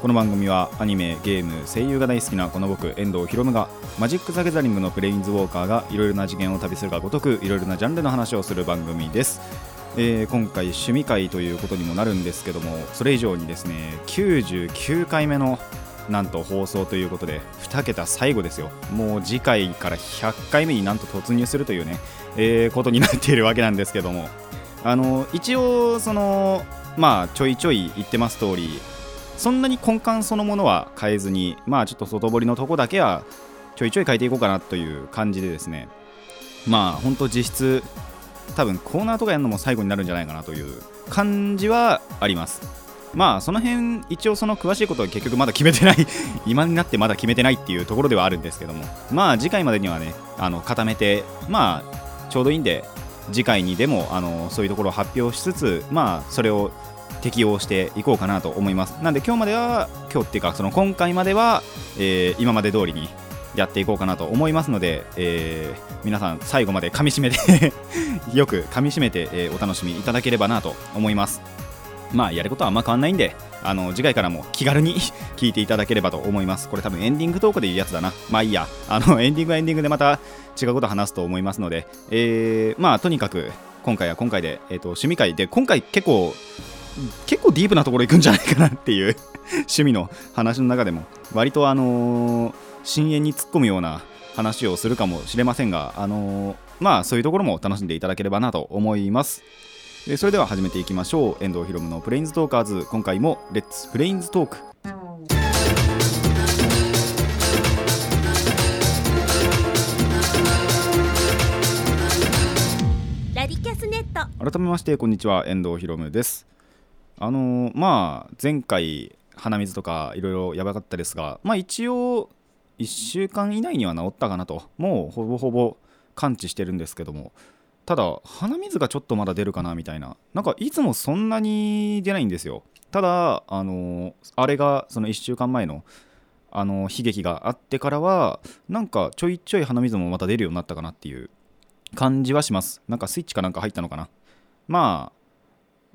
この番組はアニメゲーム声優が大好きなこの僕遠藤ひろむがマジック・ザ・ギャザリングのプレインズウォーカーがいろいろな次元を旅するがごとくいろいろなジャンルの話をする番組です。えー今回趣味会ということにもなるんですけどもそれ以上にですね99回目のなんと放送ということで2桁最後ですよ。もう次回から100回目になんと突入するというね、えーことになっているわけなんですけども。あの一応そのまあちょいちょい言ってます通りそんなに根幹そのものは変えずにまあちょっと外堀のとこだけはちょいちょい変えていこうかなという感じでですね。まあほんと実質多分コーナーとかやるのも最後になるんじゃないかなという感じはあります。まあその辺一応その詳しいことは結局まだ決めてない 今になってまだ決めてないっていうところではあるんですけども。まあ次回までにはねあの固めてまあちょうどいいんで次回にでもあのそういうところを発表しつつまあそれを適用していこうかなと思います。なんで今日までは今日っていうかその今回までは、えー今まで通りにやっていこうかなと思いますので、えー皆さん最後まで噛み締めて よく噛み締めて、えーお楽しみいただければなと思います。まあやることはあんま変わんないんであの次回からも気軽に 聞いていただければと思います。これ多分エンディングトークで言うやつだな。まあいいや。あのエンディングはエンディングでまた違うこと話すと思いますので、えーまあとにかく今回は今回で、えー、と趣味会で今回結構結構ディープなところ行くんじゃないかなっていう 趣味の話の中でも。割とあのー深淵に突っ込むような話をするかもしれませんがあのーまあそういうところも楽しんでいただければなと思います。でそれでは始めていきましょう。遠藤ひろむのプレインズトーカーズ。今回もレッツプレインズトークラディキャスネット。改めましてこんにちは。遠藤ひろむですあのまあ前回鼻水とかいろいろやばかったですがまあ一応1週間以内には治ったかなと。もうほぼほぼ完治してるんですけども。ただ鼻水がちょっとまだ出るかなみたいな。なんかいつもそんなに出ないんですよ。ただあのあれがその1週間前のあの悲劇があってからはなんかちょいちょい鼻水もまた出るようになったかなっていう感じはします。なんかスイッチかなんか入ったのかな。まあ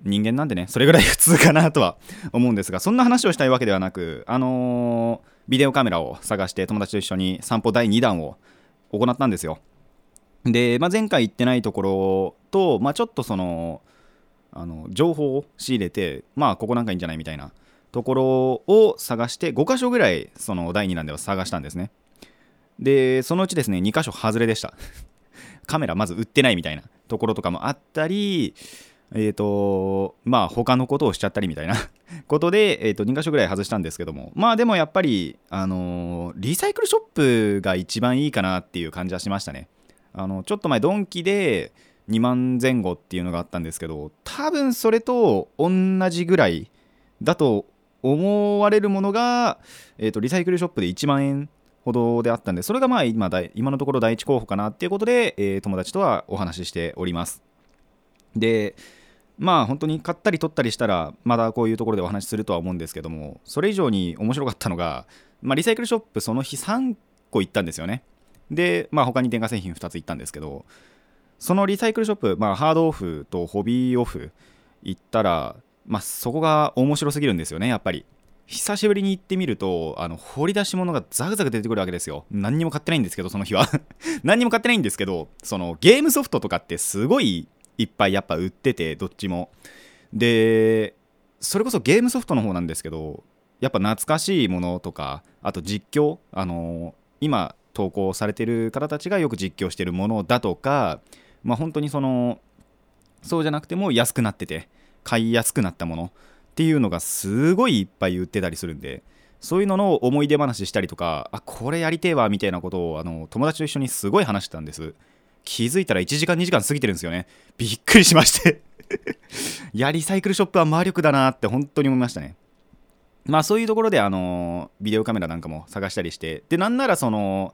人間なんでねそれぐらい普通かなとは思うんですがそんな話をしたいわけではなくあのービデオカメラを探して友達と一緒に散歩第2弾を行ったんですよ。で、まあ、前回行ってないところと、まあ、ちょっとそのあの情報を仕入れてまあここなんかいいんじゃないみたいなところを探して5箇所ぐらいその第2弾では探したんですね。でそのうちですね2箇所外れでした。カメラまず売ってないみたいなところとかもあったりえーとまあ他のことをしちゃったりみたいな ことで、えー、と2箇所ぐらい外したんですけども。まあでもやっぱり、あのーリサイクルショップが一番いいかなっていう感じはしましたね。あのちょっと前ドンキで2万前後っていうのがあったんですけど多分それと同じぐらいだと思われるものが、えー、とリサイクルショップで1万円ほどであったんでそれがまあ今今のところ第一候補かなっていうことで、えー友達とはお話ししております。でまあ本当に買ったり取ったりしたらまだこういうところでお話しするとは思うんですけどもそれ以上に面白かったのが、まあ、リサイクルショップその日3個行ったんですよね。でまあ他に電化製品2つ行ったんですけどそのリサイクルショップ、まあ、ハードオフとホビーオフ行ったら、まあ、そこが面白すぎるんですよねやっぱり。久しぶりに行ってみるとあの掘り出し物がザクザク出てくるわけですよ。何にも買ってないんですけどその日は。何にも買ってないんですけどそのゲームソフトとかってすごいいっぱいやっぱ売っててどっちも。でそれこそゲームソフトの方なんですけどやっぱ懐かしいものとかあと実況あの今投稿されてる方たちがよく実況してるものだとかまあ本当にそのそうじゃなくても安くなってて買いやすくなったものっていうのがすごいいっぱい売ってたりするんでそういうのの思い出話したりとかあこれやりてえわみたいなことをあの友達と一緒にすごい話してたんです。気づいたら1時間2時間過ぎてるんですよね。びっくりしまして。い やリサイクルショップは魔力だなって本当に思いましたね。まあそういうところであのビデオカメラなんかも探したりして。でなんならその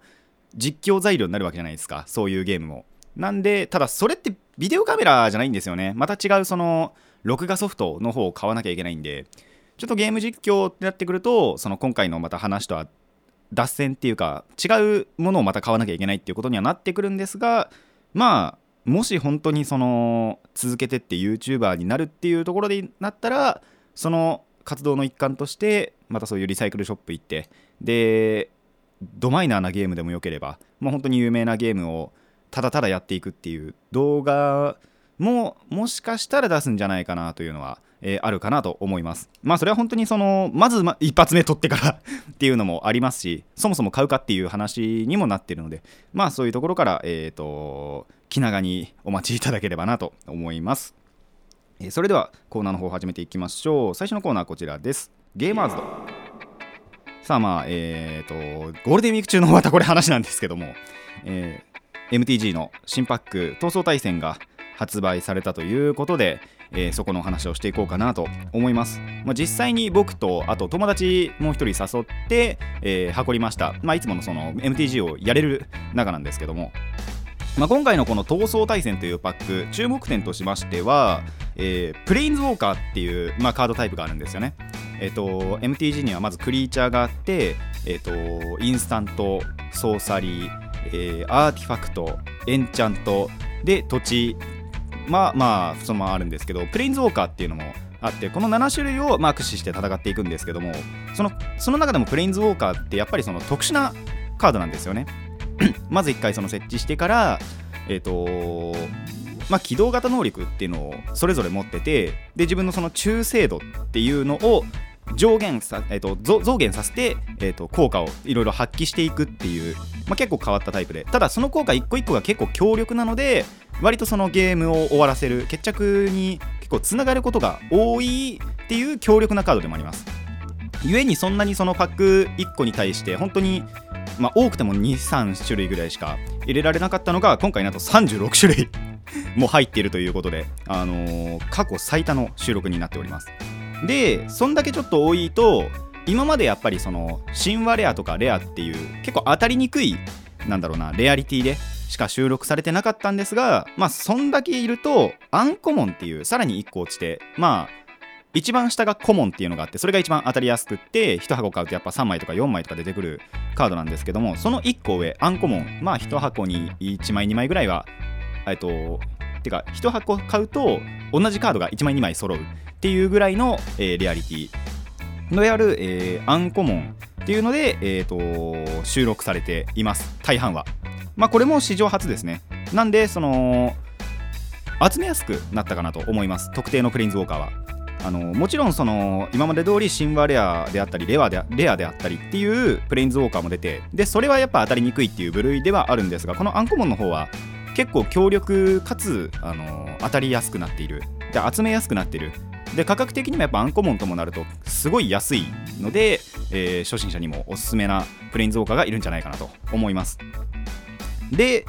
実況材料になるわけじゃないですか。そういうゲームも。なんでただそれってビデオカメラじゃないんですよね。また違うその録画ソフトの方を買わなきゃいけないんで。ちょっとゲーム実況ってなってくるとその今回のまた話とは脱線っていうか違うものをまた買わなきゃいけないっていうことにはなってくるんですがまあもし本当にその続けてって YouTuber になるっていうところでなったらその活動の一環としてまたそういうリサイクルショップ行ってでドマイナーなゲームでもよければもう本当に有名なゲームをただただやっていくっていう動画ももしかしたら出すんじゃないかなというのは、えー、あるかなと思います。まあそれは本当にそのまず、ま、一発目取ってから っていうのもありますしそもそも買うかっていう話にもなってるのでまあそういうところからえっ、ー、と気長にお待ちいただければなと思います。えそれではコーナーの方を始めていきましょう。最初のコーナーはこちらです。ゲーマーズドさあまあえっ、ー、とゴールデンウィーク中のまたこれ話なんですけども、えー、MTG の新パック闘争対戦が発売されたということで、えー、そこのお話をしていこうかなと思います、まあ、実際に僕とあと友達もう一人誘って、えー、運びました、まあ、いつものその MTG をやれる中なんですけども。まあ、今回のこの闘争対戦というパック注目点としましては、えー、プレインズウォーカーっていう、まあ、カードタイプがあるんですよね。えっ、ー、と MTG にはまずクリーチャーがあって、えっ、ー、とインスタントソーサリー、えー、アーティファクトエンチャントで土地まあまあそのままあるんですけどプレインズウォーカーっていうのもあってこの7種類をまあ駆使して戦っていくんですけどもそのその中でもプレインズウォーカーってやっぱりその特殊なカードなんですよね。まず1回その設置してからえっ、ー、とまあ、起動型能力っていうのをそれぞれ持っててで自分のその中精度っていうのを上限さ、えーと、増減させて、えーと、効果をいろいろ発揮していくっていう、まあ、結構変わったタイプで。ただその効果一個一個が結構強力なので割とそのゲームを終わらせる決着に結構つながることが多いっていう強力なカードでもあります。故にそんなにそのパック1個に対して本当にまあ、多くても23種類ぐらいしか入れられなかったのが今回なんと36種類 も入っているということで、あのー、過去最多の収録になっております。でそんだけちょっと多いと今までやっぱりその神話レアとかレアっていう結構当たりにくいなんだろうなレアリティでしか収録されてなかったんですがまあそんだけいるとアンコモンっていうさらに1個落ちてまあ一番下がコモンっていうのがあってそれが一番当たりやすくって1箱買うとやっぱ3枚とか4枚とか出てくるカードなんですけどもその1個上アンコモンまあ1箱に1枚2枚ぐらいはえっとてか1箱買うと同じカードが1枚2枚揃うっていうぐらいの、えー、レアリティ。のやる、えー、アンコモンっていうので、えーと、収録されています。大半は。まあこれも史上初ですね。なんでその集めやすくなったかなと思います。特定のプレインズウォーカーは。あのもちろんその今まで通り神話レアであったりレアでレアであったりっていうプレインズウォーカーも出てでそれはやっぱ当たりにくいっていう部類ではあるんですがこのアンコモンの方は結構強力かつあの当たりやすくなっている。で集めやすくなっている。で価格的にもやっぱアンコモンともなるとすごい安いので、えー、初心者にもおすすめなプレインズウォーカーがいるんじゃないかなと思います。で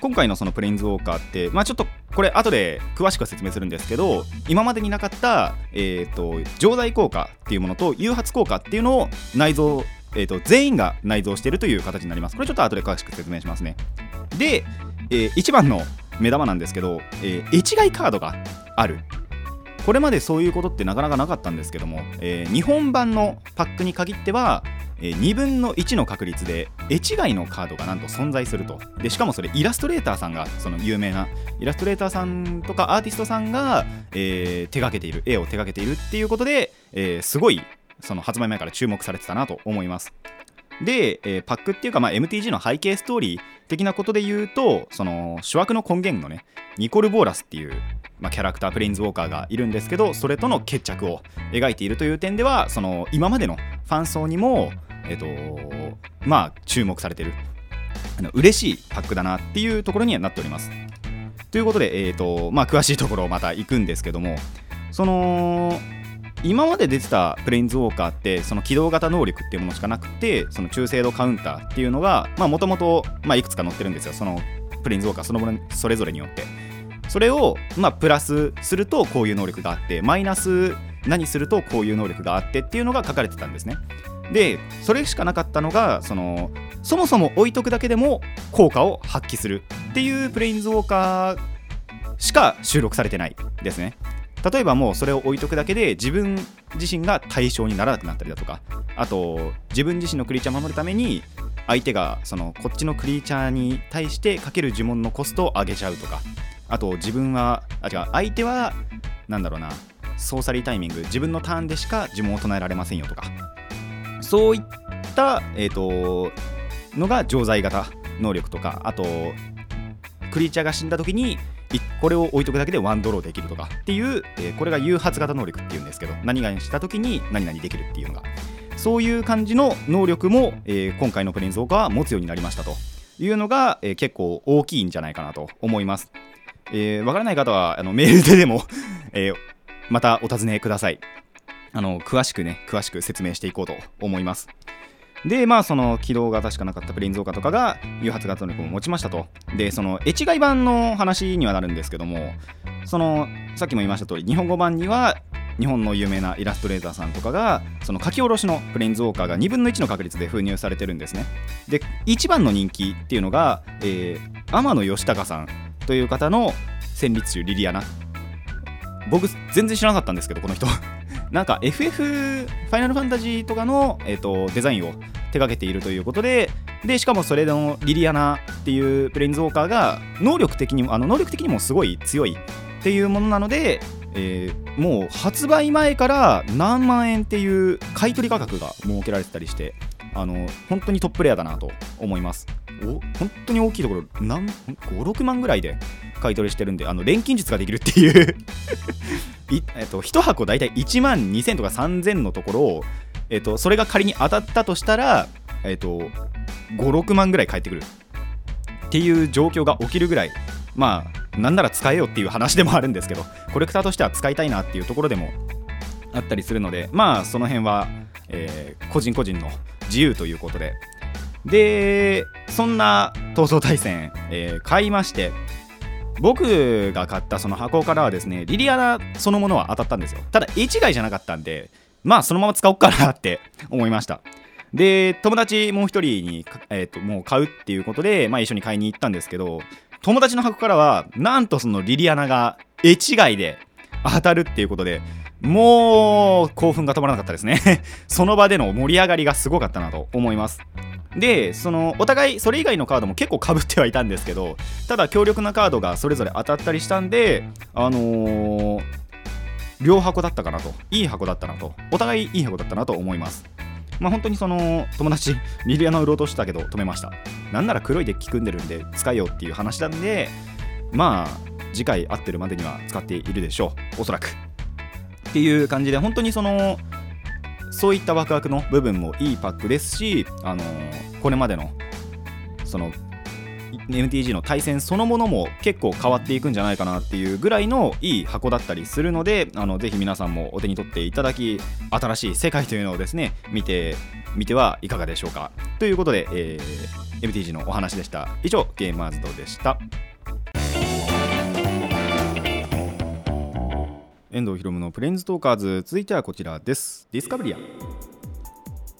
今回のそのプレインズウォーカーって、まあ、ちょっとこれ後で詳しく説明するんですけど今までになかった、えーと、常在効果っていうものと誘発効果っていうのを内蔵、えーと、全員が内蔵しているという形になります。これちょっと後で詳しく説明しますね。で、えー、一番の目玉なんですけど、えー、越外カードがある。これまでそういうことってなかなかなかったんですけども、えー、日本版のパックに限ってはえ2分の1の確率で絵違いのカードがなんと存在すると。でしかもそれイラストレーターさんがその有名なイラストレーターさんとかアーティストさんが、えー、手がけている絵を手がけているっていうことで、えー、すごいその発売前から注目されてたなと思います。で、えー、パックっていうか、まあ、MTG の背景ストーリー的なことで言うとその主役の根源のねニコル・ボーラスっていう、まあ、キャラクタープレインズウォーカーがいるんですけどそれとの決着を描いているという点ではその今までのファン層にもえっ、ー、とまあ注目されてるあの嬉しいパックだなっていうところにはなっております。ということで、えーとまあ、詳しいところをまた行くんですけどもその今まで出てたプレインズウォーカーってその起動型能力っていうものしかなくてその中精度カウンターっていうのがもともといくつか載ってるんですよ。そのプレインズウォーカーそのものそれぞれによって。それを、まあ、プラスするとこういう能力があってマイナス何するとこういう能力があってっていうのが書かれてたんですね。でそれしかなかったのがそのそもそも置いとくだけでも効果を発揮するっていうプレインズウォーカーしか収録されてないですね。例えばもうそれを置いとくだけで自分自身が対象にならなくなったりだとかあと自分自身のクリーチャーを守るために相手がそのこっちのクリーチャーに対してかける呪文のコストを上げちゃうとかあと自分はあ違う相手はなんだろうなソーサリータイミング自分のターンでしか呪文を唱えられませんよとかそういった、えー、とのが錠剤型能力とかあとクリーチャーが死んだ時にこれを置いとくだけでワンドローできるとかっていう、えーこれが誘発型能力っていうんですけど何々した時に何々できるっていうのがそういう感じの能力も、えー今回のプレインズウォーカーは持つようになりましたというのが、えー結構大きいんじゃないかなと思います。えーわからない方はあのメールででも、えーまたお尋ねください。あの詳しくね、詳しく説明していこうと思います。で、まあ、その起動型しかなかったプレインズウォーカーとかが誘発型能力を持ちましたと。で、その、絵違い版の話にはなるんですけども、その、さっきも言いました通り、日本語版には、日本の有名なイラストレーターさんとかが、その書き下ろしのプレインズウォーカーが2分の1の確率で封入されてるんですね。で、一番の人気っていうのが、えー天野義孝さんという方の戦慄種リリアナ。僕、全然知らなかったんですけど、この人。なんか FF ファイナルファンタジーとかの、えー、とデザインを手掛けているということででしかもそれのリリアナっていうプレインズウォーカーが能力的にもあの能力的にもすごい強いっていうものなので、えーもう発売前から何万円っていう買い取り価格が設けられてたりしてあの本当にトップレアだなと思います。お本当に大きいところ56万ぐらいで買い取りしてるんであの錬金術ができるっていう。いえっと、1箱大体1万2000とか3000のところを、えっと、それが仮に当たったとしたら、えっと、56万ぐらい返ってくる。っていう状況が起きるぐらいまあなんなら使えよっていう話でもあるんですけどコレクターとしては使いたいなっていうところでもあったりするのでまあその辺は、えー個人個人の自由ということででそんな闘争対戦、えー買いまして僕が買ったその箱からはですねリリアナそのものは当たったんですよ。ただ絵違いじゃなかったんでまあそのまま使おうかなって 思いました。で友達もう一人に、えー、ともう買うっていうことで、まあ、一緒に買いに行ったんですけど友達の箱からはなんとそのリリアナが絵違いで当たるっていうことでもう興奮が止まらなかったですね。その場での盛り上がりがすごかったなと思います。でそのお互いそれ以外のカードも結構かぶってはいたんですけどただ強力なカードがそれぞれ当たったりしたんであのー両箱だったかなと。いい箱だったなと。お互いいい箱だったなと思います。まあ本当にその友達 リリアナ売ろうとしたけど止めました。なんなら黒いデッキ組んでるんで使えよっていう話なんでまあ次回会ってるまでには使っているでしょう。おそらく。っていう感じで本当にそのそういったワクワクの部分もいいパックですし、あのーこれまでのその MTG の対戦そのものも結構変わっていくんじゃないかなっていうぐらいのいい箱だったりするのであのぜひ皆さんもお手に取っていただき新しい世界というのをですね見てみてはいかがでしょうか。ということで、えー MTG のお話でした。以上ゲーマーズドでした。遠藤ひろむのプレインズトーカーズ。続いてはこちらです。ディスカブリア。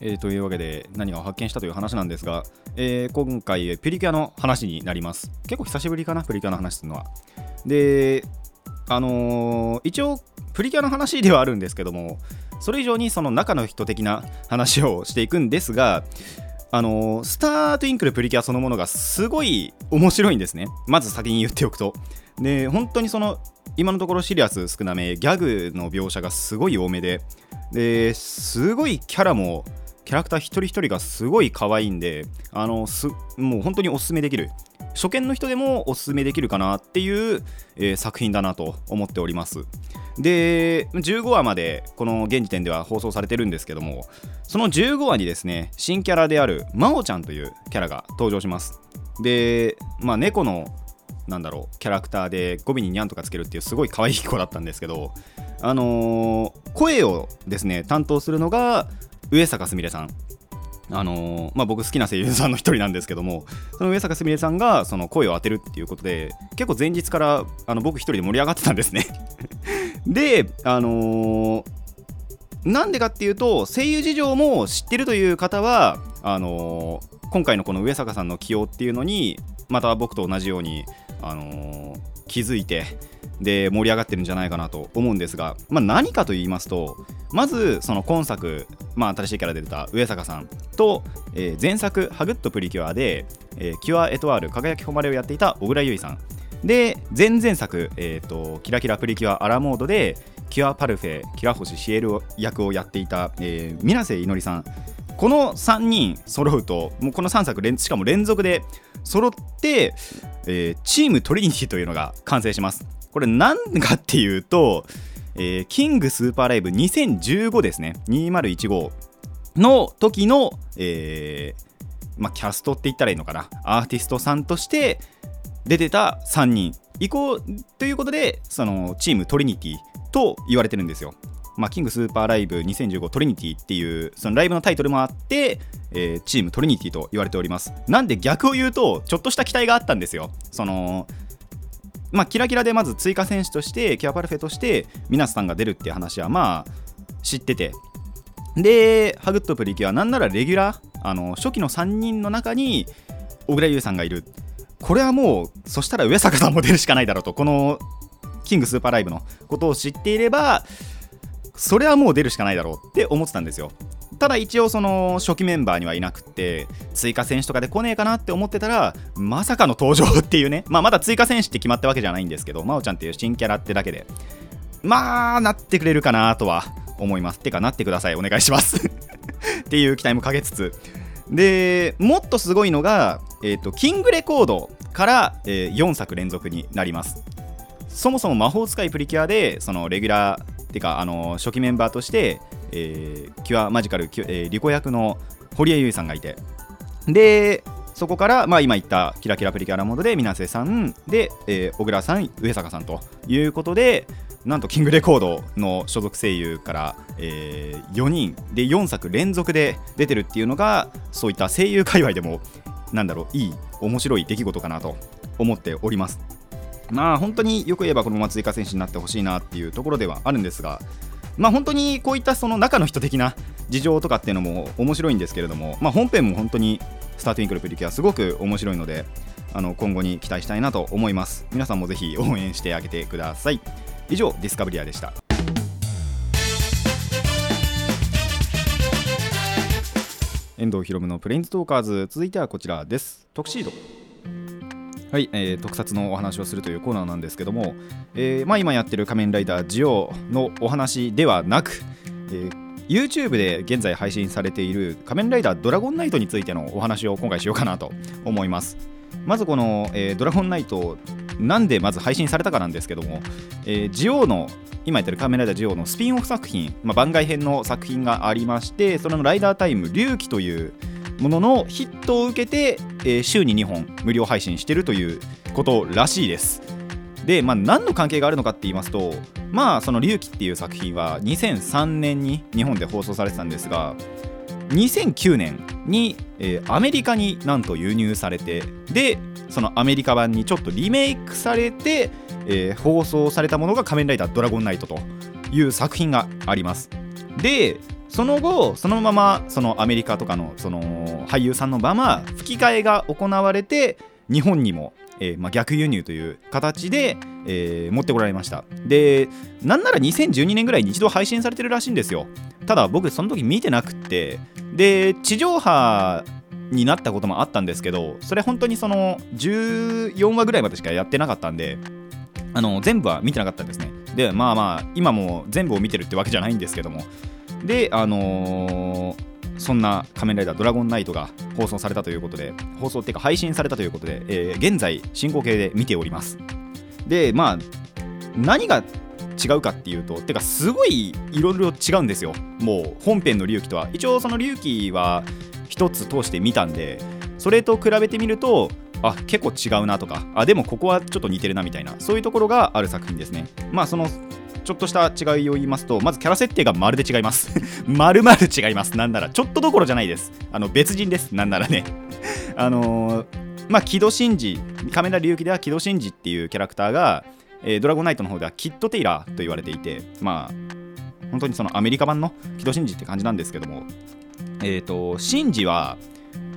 えーというわけで何を発見したという話なんですが、えー今回プリキュアの話になります。結構久しぶりかなプリキュアの話するのは。であのー一応プリキュアの話ではあるんですけどもそれ以上にその中の人的な話をしていくんですがあのースター・トゥインクルプリキュアそのものがすごい面白いんですね。まず先に言っておくと。で本当にその今のところシリアス少なめギャグの描写がすごい多めでですごいキャラもキャラクター一人一人がすごい可愛いんであのすもう本当におすすめできる。初見の人でもおすすめできるかなっていう、えー作品だなと思っております。で15話までこの現時点では放送されてるんですけどもその15話にですね新キャラである真央ちゃんというキャラが登場します。でまあ猫のなんだろうキャラクターで語尾にニャンとかつけるっていうすごい可愛い子だったんですけどあのー声をですね担当するのが上坂すみれさん。あのーまあ、僕好きな声優さんの一人なんですけどもその上坂すみれさんがその声を当てるっていうことで結構前日からあの僕一人で盛り上がってたんですね。であのーなんでかっていうと声優事情も知ってるという方はあのー今回のこの上坂さんの起用っていうのにまた僕と同じように、あのー気づいてで盛り上がってるんじゃないかなと思うんですが、まあ、何かと言いますとまずその今作、まあ、新しいキャラで出た上坂さんと、えー前作「ハグッとプリキュアで」えーキュアエトワール輝き誉れをやっていた小倉優衣さん。で前々作、えーと「キラキラプリキュアアラモード」でキュアパルフェキラ星シエル役をやっていた、えー、水瀬いのりさん。この3人揃うともうこの3作連しかも連続で揃って、えーチームトリニティというのが完成します。これ何かっていうと、えーキングスーパーライブ2015ですね。2015の時の、えーま、キャストって言ったらいいのかな。アーティストさんとして出てた3人。以降ということでそのチームトリニティと言われてるんですよ。まあ、キングスーパーライブ2015トリニティっていうそのライブのタイトルもあって、えーチームトリニティと言われております。なんで逆を言うとちょっとした期待があったんですよ。そのまあ、キラキラでまず追加選手としてキュアパルフェとして水瀬さんが出るっていう話はまあ知っててでハグッとプリキュアなんならレギュラーあの初期の3人の中に小倉唯さんがいるこれはもうそしたら上坂さんも出るしかないだろうとこのキングスーパーライブのことを知っていればそれはもう出るしかないだろうって思ってたんですよ。ただ一応その初期メンバーにはいなくって追加選手とかで来ねえかなって思ってたらまさかの登場っていうね、まあ、まだ追加選手って決まったわけじゃないんですけど真央ちゃんっていう新キャラってだけで。まあなってくれるかなとは思います。てかなってください。お願いします。っていう期待もかけつつ。でもっとすごいのが、えーとキングレコードから、えー4作連続になります。そもそも魔法使いプリキュアでそのレギュラーてかあの初期メンバーとして、えーキュアマジカル、えーリコ役の堀江優衣さんがいて。でそこから、まあ、今言ったキラキラプリキュアラモードで水瀬さんで、えー小倉さん上坂さんということでなんとキングレコードの所属声優から、え4人。で4作連続で出てるっていうのがそういった声優界隈でもなんだろういい面白い出来事かなと思っております。まあ本当によく言えばこのまま追加選手になってほしいなっていうところではあるんですがまあ本当にこういったその中の人的な事情とかっていうのも面白いんですけれども、まあ、本編も本当にスタートインクルプリキュアすごく面白いのであの今後に期待したいなと思います。皆さんもぜひ応援してあげてください。以上ディスカブリアでした。遠藤ひろむのプレインズトーカーズ。続いてはこちらです。トクシード。はい、えー特撮のお話をするというコーナーなんですけども、えーまあ、今やってる仮面ライダージオのお話ではなく、えー YouTube で現在配信されている仮面ライダードラゴンナイトについてのお話を今回しようかなと思います。まずこの、えードラゴンナイトなんでまず配信されたかなんですけども、えージオの今やってる仮面ライダージオのスピンオフ作品、まあ、番外編の作品がありましてそれのライダータイム龍騎というもののヒットを受けて、えー週に2本無料配信してるということらしいです。で、まあ、何の関係があるのかって言いますとまあその「龍騎」っていう作品は2003年に日本で放送されてたんですが2009年に、えーアメリカになんと輸入されてでそのアメリカ版にちょっとリメイクされて、えー放送されたものが「仮面ライダードラゴンナイト」という作品があります。でその後そのままそのアメリカとかのその俳優さんのまま吹き替えが行われて日本にも、えーまあ、逆輸入という形で、えー持ってこられました。でなんなら2012年ぐらいに一度配信されてるらしいんですよ。ただ僕その時見てなくってで地上波になったこともあったんですけどそれ本当にその14話ぐらいまでしかやってなかったんであの全部は見てなかったんですね。でまあまあ今も全部を見てるってわけじゃないんですけどもであのーそんな仮面ライダードラゴンナイトが放送されたということで放送っていうか配信されたということで、えー現在進行形で見ております。でまあ何が違うかっていうとてかすごいいろいろ違うんですよ。もう本編の龍騎とは。一応その龍騎は一つ通して見たんでそれと比べてみるとあ結構違うなとか。あでもここはちょっと似てるなみたいな。そういうところがある作品ですね。まあそのちょっとした違いを言いますとまずキャラ設定がまるで違います。まるまる違います。なんならちょっとどころじゃないです。あの別人です。なんならね。あのーまあ木戸真治仮面ライダー龍騎では木戸真治っていうキャラクターが、えードラゴンナイトの方ではキッド・テイラーと言われていてまあ本当にそのアメリカ版の木戸真治って感じなんですけどもえっ、ー、と真治は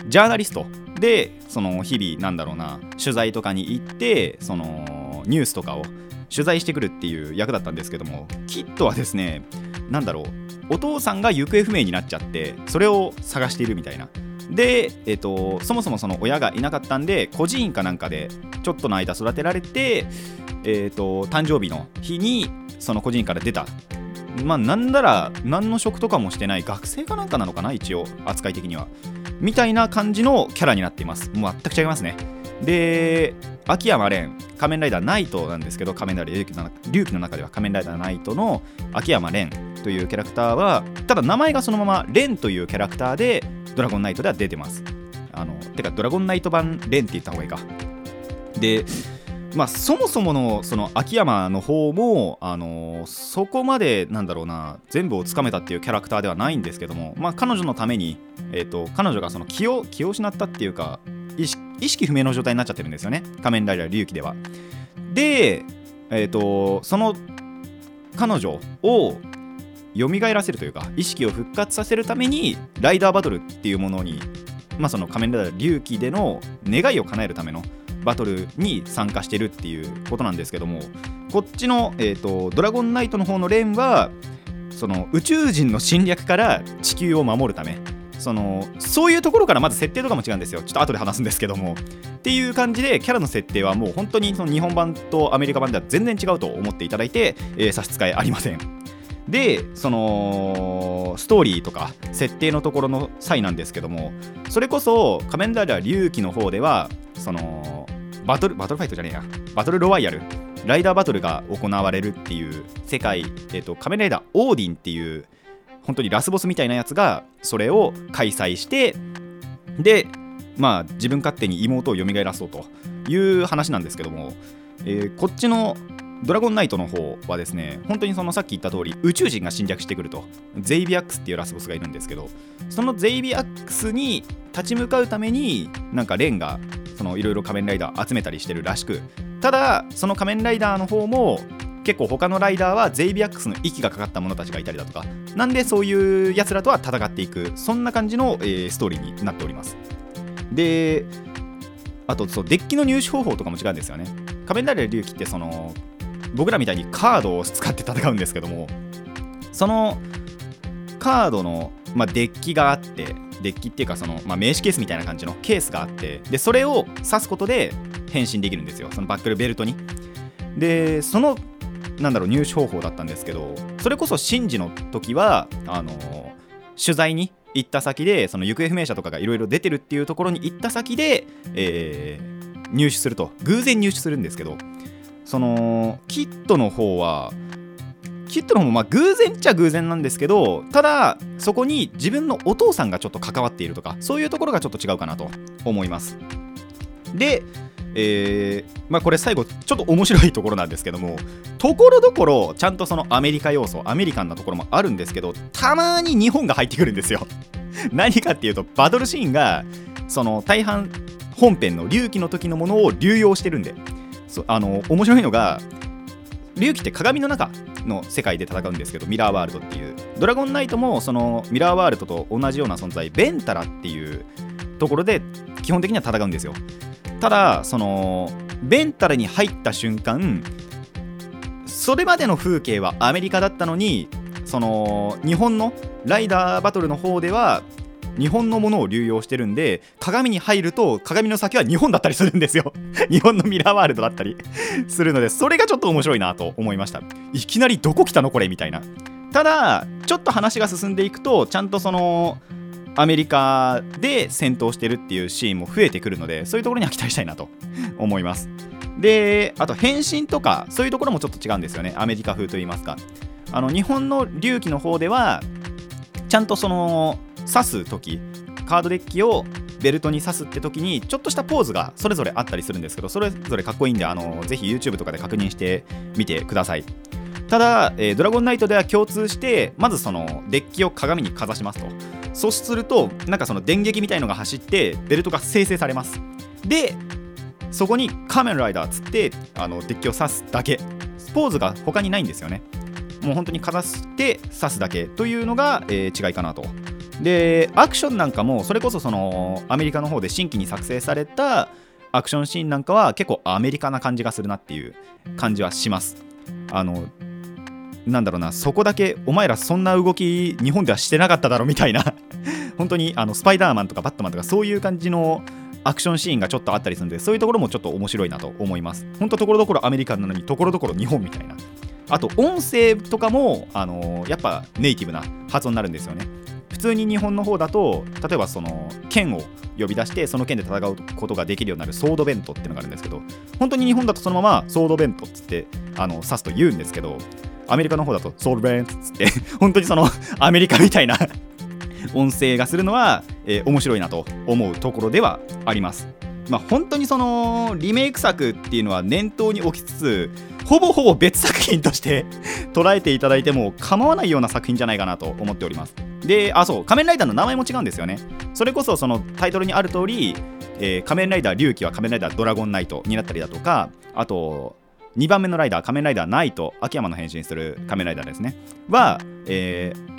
ジャーナリストでその日々なんだろうな取材とかに行ってそのニュースとかを取材してくるっていう役だったんですけどもキッドはですね何だろうお父さんが行方不明になっちゃってそれを探しているみたいな。で、えーと、そもそもその親がいなかったんで孤児院かなんかでちょっとの間育てられて、えーと、誕生日の日にその孤児院から出た。まあなんなら何の職とかもしてない学生かなんかなのかな一応扱い的には。みたいな感じのキャラになっています。もう全く違いますね。で秋山蓮仮面ライダーナイトなんですけど仮面ライダー龍騎の中では仮面ライダーナイトの秋山蓮というキャラクターはただ名前がそのまま蓮というキャラクターでドラゴンナイトでは出てますあのてかドラゴンナイト版蓮って言った方がいいか。でまあ、そもそものその秋山の方も、あのー、そこまでなんだろうな全部をつかめたっていうキャラクターではないんですけども、まあ、彼女のために、えーと、彼女がその気を気を失ったっていうか意識不明の状態になっちゃってるんですよね。仮面ライダー龍騎では。で、えーと、その彼女を蘇らせるというか意識を復活させるためにライダーバトルっていうものに、まあ、その仮面ライダー龍騎での願いを叶えるためのバトルに参加してるっていうことなんですけどもこっちの、えーと、ドラゴンナイトの方のレーンはその宇宙人の侵略から地球を守るため。そのそういうところからまず設定とかも違うんですよ。ちょっと後で話すんですけども。っていう感じでキャラの設定はもう本当にその日本版とアメリカ版では全然違うと思っていただいて、えー、差し支えありません。でそのストーリーとか設定のところの際なんですけどもそれこそ仮面ライダー龍騎の方ではそのバトルバトルファイトじゃねえや。バトルロワイヤル。ライダーバトルが行われるっていう世界、えっと、仮面ライダーオーディンっていう本当にラスボスみたいなやつがそれを開催してでまあ自分勝手に妹を蘇らそうという話なんですけども、えー、こっちのドラゴンナイトの方はですね本当にそのさっき言った通り宇宙人が侵略してくると。ゼイビアックスっていうラスボスがいるんですけどそのゼイビアックスに立ち向かうためになんかレンがそのいろいろ仮面ライダー集めたりしてるらしくただその仮面ライダーの方も結構他のライダーはゼイビアックスの息がかかった者たちがいたりだとかなんでそういうやつらとは戦っていくそんな感じの、えー、ストーリーになっております。であとそうデッキの入手方法とかも違うんですよね。仮面ライダー龍騎ってその僕らみたいにカードを使って戦うんですけどもそのカードの、まあ、デッキがあってデッキっていうかその、まあ、名刺ケースみたいな感じのケースがあってでそれを刺すことで変身できるんですよ。そのバックルベルトに。でそのなんだろう入手方法だったんですけどそれこそシンジの時はあの取材に行った先でその行方不明者とかがいろいろ出てるっていうところに行った先で、えー、入手すると。偶然入手するんですけどそのキットの方はキットの方もまあ偶然っちゃ偶然なんですけどただそこに自分のお父さんがちょっと関わっているとかそういうところがちょっと違うかなと思います。でえー、まあこれ最後ちょっと面白いところなんですけどもところどころちゃんとそのアメリカ要素アメリカンなところもあるんですけどたまに日本が入ってくるんですよ。何かっていうとバトルシーンがその大半本編の隆起の時のものを流用してるんで。そあの面白いのが龍騎って鏡の中の世界で戦うんですけどミラーワールドっていう。ドラゴンナイトもそのミラーワールドと同じような存在ベンタラっていうところで基本的には戦うんですよ。ただそのベンタラに入った瞬間それまでの風景はアメリカだったのにその日本のライダーバトルの方では日本のものを流用してるんで鏡に入ると鏡の先は日本だったりするんですよ。日本のミラーワールドだったり するのでそれがちょっと面白いなと思いました。いきなりどこ来たのこれみたいな。ただちょっと話が進んでいくとちゃんとそのアメリカで戦闘してるっていうシーンも増えてくるのでそういうところには期待したいなと 思います。であと変身とかそういうところもちょっと違うんですよね。アメリカ風といいますか。あの日本の隆起の方ではちゃんとその刺す時カードデッキをベルトに刺すって時にちょっとしたポーズがそれぞれあったりするんですけどそれぞれかっこいいんであのぜひ YouTube とかで確認してみてください。ただ、えー、ドラゴンナイトでは共通してまずそのデッキを鏡にかざしますと。そうするとなんかその電撃みたいのが走ってベルトが生成されます。でそこに仮面ライダーつってあのデッキを刺すだけ。ポーズが他にないんですよね。もう本当にかざして刺すだけというのが、えー違いかなと。でアクションなんかもそれこそそのアメリカの方で新規に作成されたアクションシーンなんかは結構アメリカな感じがするなっていう感じはします。あのなんだろうなそこだけお前らそんな動き日本ではしてなかっただろみたいな。本当にあのスパイダーマンとかバットマンとかそういう感じのアクションシーンがちょっとあったりするんでそういうところもちょっと面白いなと思います。本当ところどころアメリカなのにところどころ日本みたいな。あと音声とかもあのやっぱネイティブな発音になるんですよね。通に日本の方だと例えばその剣を呼び出してその剣で戦うことができるようになるソードベントっていうのがあるんですけど本当に日本だとそのままソードベントっつってあの指すと言うんですけどアメリカの方だとソードベントっつって 本当にそのアメリカみたいな 音声がするのは、えー面白いなと思うところではあります。まあ、本当にそのリメイク作っていうのは念頭に置きつつほぼほぼ別作品として 捉えていただいても構わないような作品じゃないかなと思っております。で、あ、そう、仮面ライダーの名前も違うんですよね。それこそそのタイトルにある通り、えー仮面ライダー龍騎は仮面ライダードラゴンナイトになったりだとか、あと、2番目のライダー、仮面ライダーナイト、秋山の変身する仮面ライダーですね。は、えー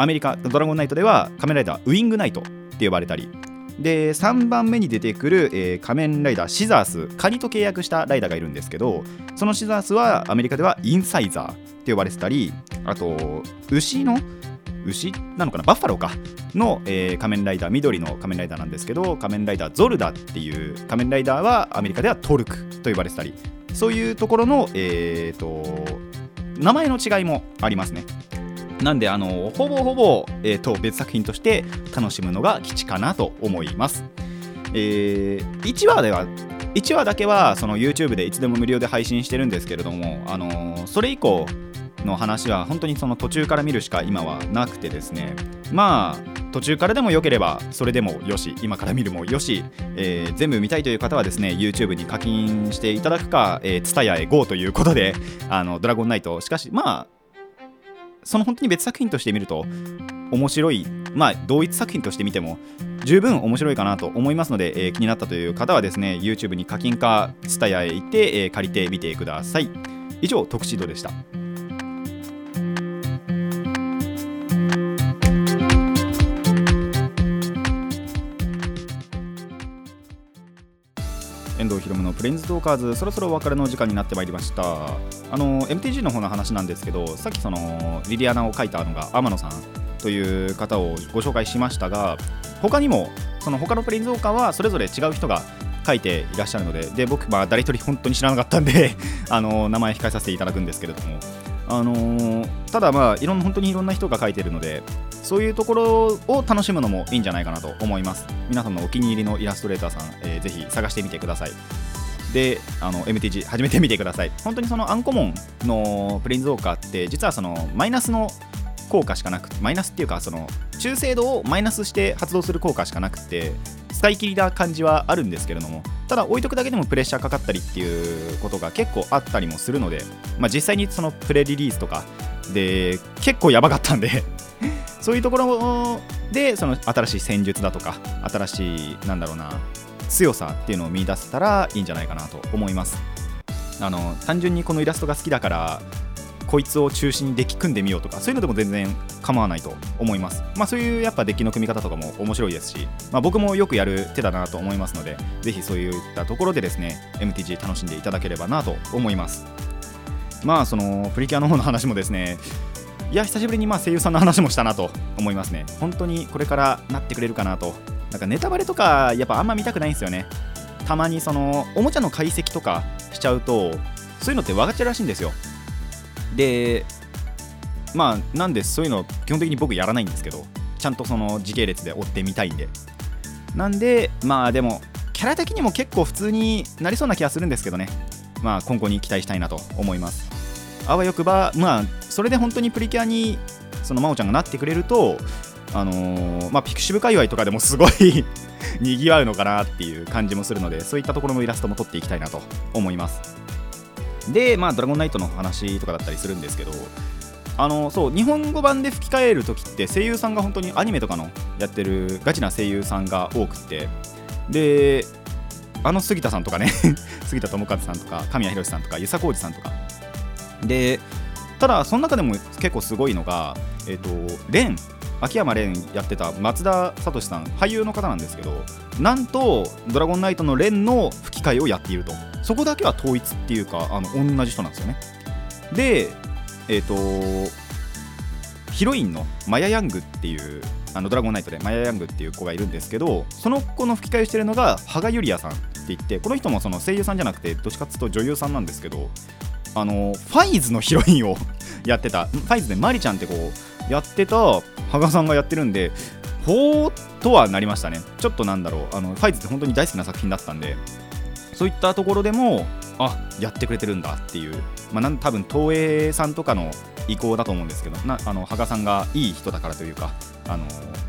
アメリカ、ドラゴンナイトでは仮面ライダーウィングナイトって呼ばれたり、で3番目に出てくる、えー仮面ライダーシザース。カニと契約したライダーがいるんですけどそのシザースはアメリカではインサイザーって呼ばれてたりあと牛の牛なのかな？バッファローか。の、えー仮面ライダー緑の仮面ライダーなんですけど仮面ライダーゾルダっていう仮面ライダーはアメリカではトルクと呼ばれてたり。そういうところの、えー、と名前の違いもありますね。なんであのほぼほぼ、えーと別作品として楽しむのが吉かなと思います。えー1話では1話だけはその YouTube でいつでも無料で配信してるんですけれども、あのーそれ以降の話は本当にその途中から見るしか今はなくてですねまあ途中からでもよければそれでもよし今から見るもよし、えー全部見たいという方はですね YouTube に課金していただくか、TSUTAYA へ GO ということであのドラゴンナイトしかしまあその本当に別作品として見ると面白いまあ同一作品として見ても十分面白いかなと思いますので、えー気になったという方はですね YouTube に課金か TSUTAYA へ行って、えー借りてみてください。以上特シドでした。遠藤ひろむのプレンズトーカーズそろそろお別れの時間になってまいりました。あの MTG の方の話なんですけどさっきそのリリアナを書いたのが天野さんという方をご紹介しましたが他にもその他のプレンズトーカーはそれぞれ違う人が書いていらっしゃるのでで僕、まあ、誰一人本当に知らなかったんで あの名前控えさせていただくんですけれども。あのただまあいろん本当にいろんな人が書いてるのでそういうところを楽しむのもいいんじゃないかなと思います。皆さんのお気に入りのイラストレーターさん、えーぜひ探してみてください。であの MTG 始めてみてください。本当にそのアンコモンのプレインズウォーカーって実はそのマイナスの効果しかなくてマイナスっていうかその中精度をマイナスして発動する効果しかなくて使い切りな感じはあるんですけれどもただ置いとくだけでもプレッシャーかかったりっていうことが結構あったりもするので、まあ、実際にそのプレリリースとかで結構やばかったんで そういうところでその新しい戦術だとか新しいなんだろうな強さっていうのを見出せたらいいんじゃないかなと思います。あの単純にこのイラストが好きだからこいつを中心にデッキ組んでみようとかそういうのでも全然構わないと思います。まあそういうやっぱデッキの組み方とかも面白いですし、まあ、僕もよくやる手だなと思いますのでぜひそういったところでですね MTG 楽しんでいただければなと思います。まあそのプリキュアの方の話もですねいや久しぶりにまあ声優さんの話もしたなと思いますね。本当にこれからなってくれるかなとなんかネタバレとかやっぱあんま見たくないんですよね。たまにそのおもちゃの解析とかしちゃうとそういうのって分かっちゃうらしいんですよ。でまあなんでそういうの基本的に僕やらないんですけどちゃんとその時系列で追ってみたいんで。なんでまあでもキャラ的にも結構普通になりそうな気がするんですけどね。まあ今後に期待したいなと思います。あわよくばまあそれで本当にプリキュアにその真央ちゃんがなってくれるとあのーまあピクシブ界隈とかでもすごい にぎわうのかなっていう感じもするのでそういったところのイラストも撮っていきたいなと思います。でまあドラゴンナイトの話とかだったりするんですけどあのそう日本語版で吹き替える時って声優さんが本当にアニメとかのやってるガチな声優さんが多くってであの杉田さんとかね 杉田智和さんとか神谷博さんとか遊佐浩二さんとか。でただその中でも結構すごいのがえっ、とレン。秋山蓮やってた松田聡さん俳優の方なんですけどなんと「ドラゴンナイト」の蓮の吹き替えをやっていると。そこだけは統一っていうかあの同じ人なんですよね。でえっ、とヒロインのマヤ・ヤングっていうあのドラゴンナイトでマヤ・ヤングっていう子がいるんですけどその子の吹き替えをしているのが羽賀ゆりやさんって言ってこの人もその声優さんじゃなくてどっちかっていうと女優さんなんですけどあのファイズのヒロインをやってた。ファイズでマリちゃんってこうやってた羽賀さんがやってるんでほーとはなりましたね。ちょっとなんだろう。あのファイズって本当に大好きな作品だったんでそういったところでもあやってくれてるんだっていう、まあ、なん多分東映さんとかの意向だと思うんですけどなあの羽賀さんがいい人だからというかあの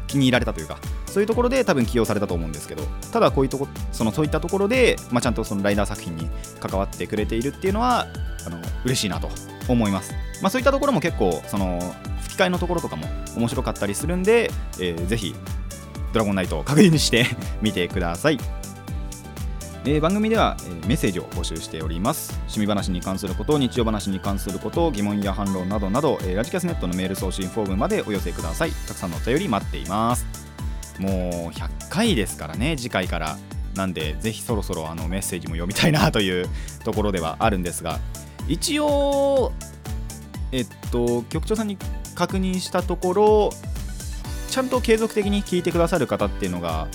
気に入られたというかそういうところで多分起用されたと思うんですけどただこういうとこそのそういったところで、まあ、ちゃんとそのライダー作品に関わってくれているっていうのはあの嬉しいなと思います、まあ、そういったところも結構その吹き替えのところとかも面白かったりするんで、えーぜひドラゴンナイトを確認して みてください。えー番組では、えーメッセージを募集しております。趣味話に関すること日常話に関すること疑問や反論などなど、えーラジキャスネットのメール送信フォームまでお寄せください。たくさんのお便り待っています。もう100回ですからね次回から。なんでぜひそろそろあのメッセージも読みたいなというところではあるんですが。一応えっと局長さんに確認したところちゃんと継続的に聞いてくださる方っていうのが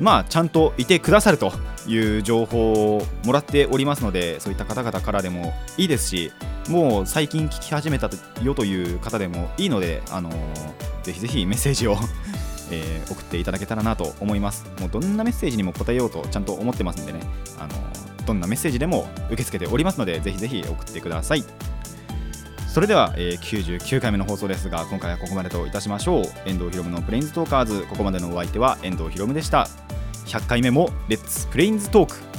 まあちゃんといてくださるという情報をもらっておりますのでそういった方々からでもいいですしもう最近聞き始めたよという方でもいいので、あのーぜひぜひメッセージを、えー送っていただけたらなと思います。もうどんなメッセージにも答えようとちゃんと思ってますんでね、あのーどんなメッセージでも受け付けておりますのでぜひぜひ送ってください。それでは、えー99回目の放送ですが今回はここまでといたしましょう。遠藤ひろむのプレインズトーカーズ。ここまでのお相手は遠藤ひろむでした。100回目もレッツプレインズトーク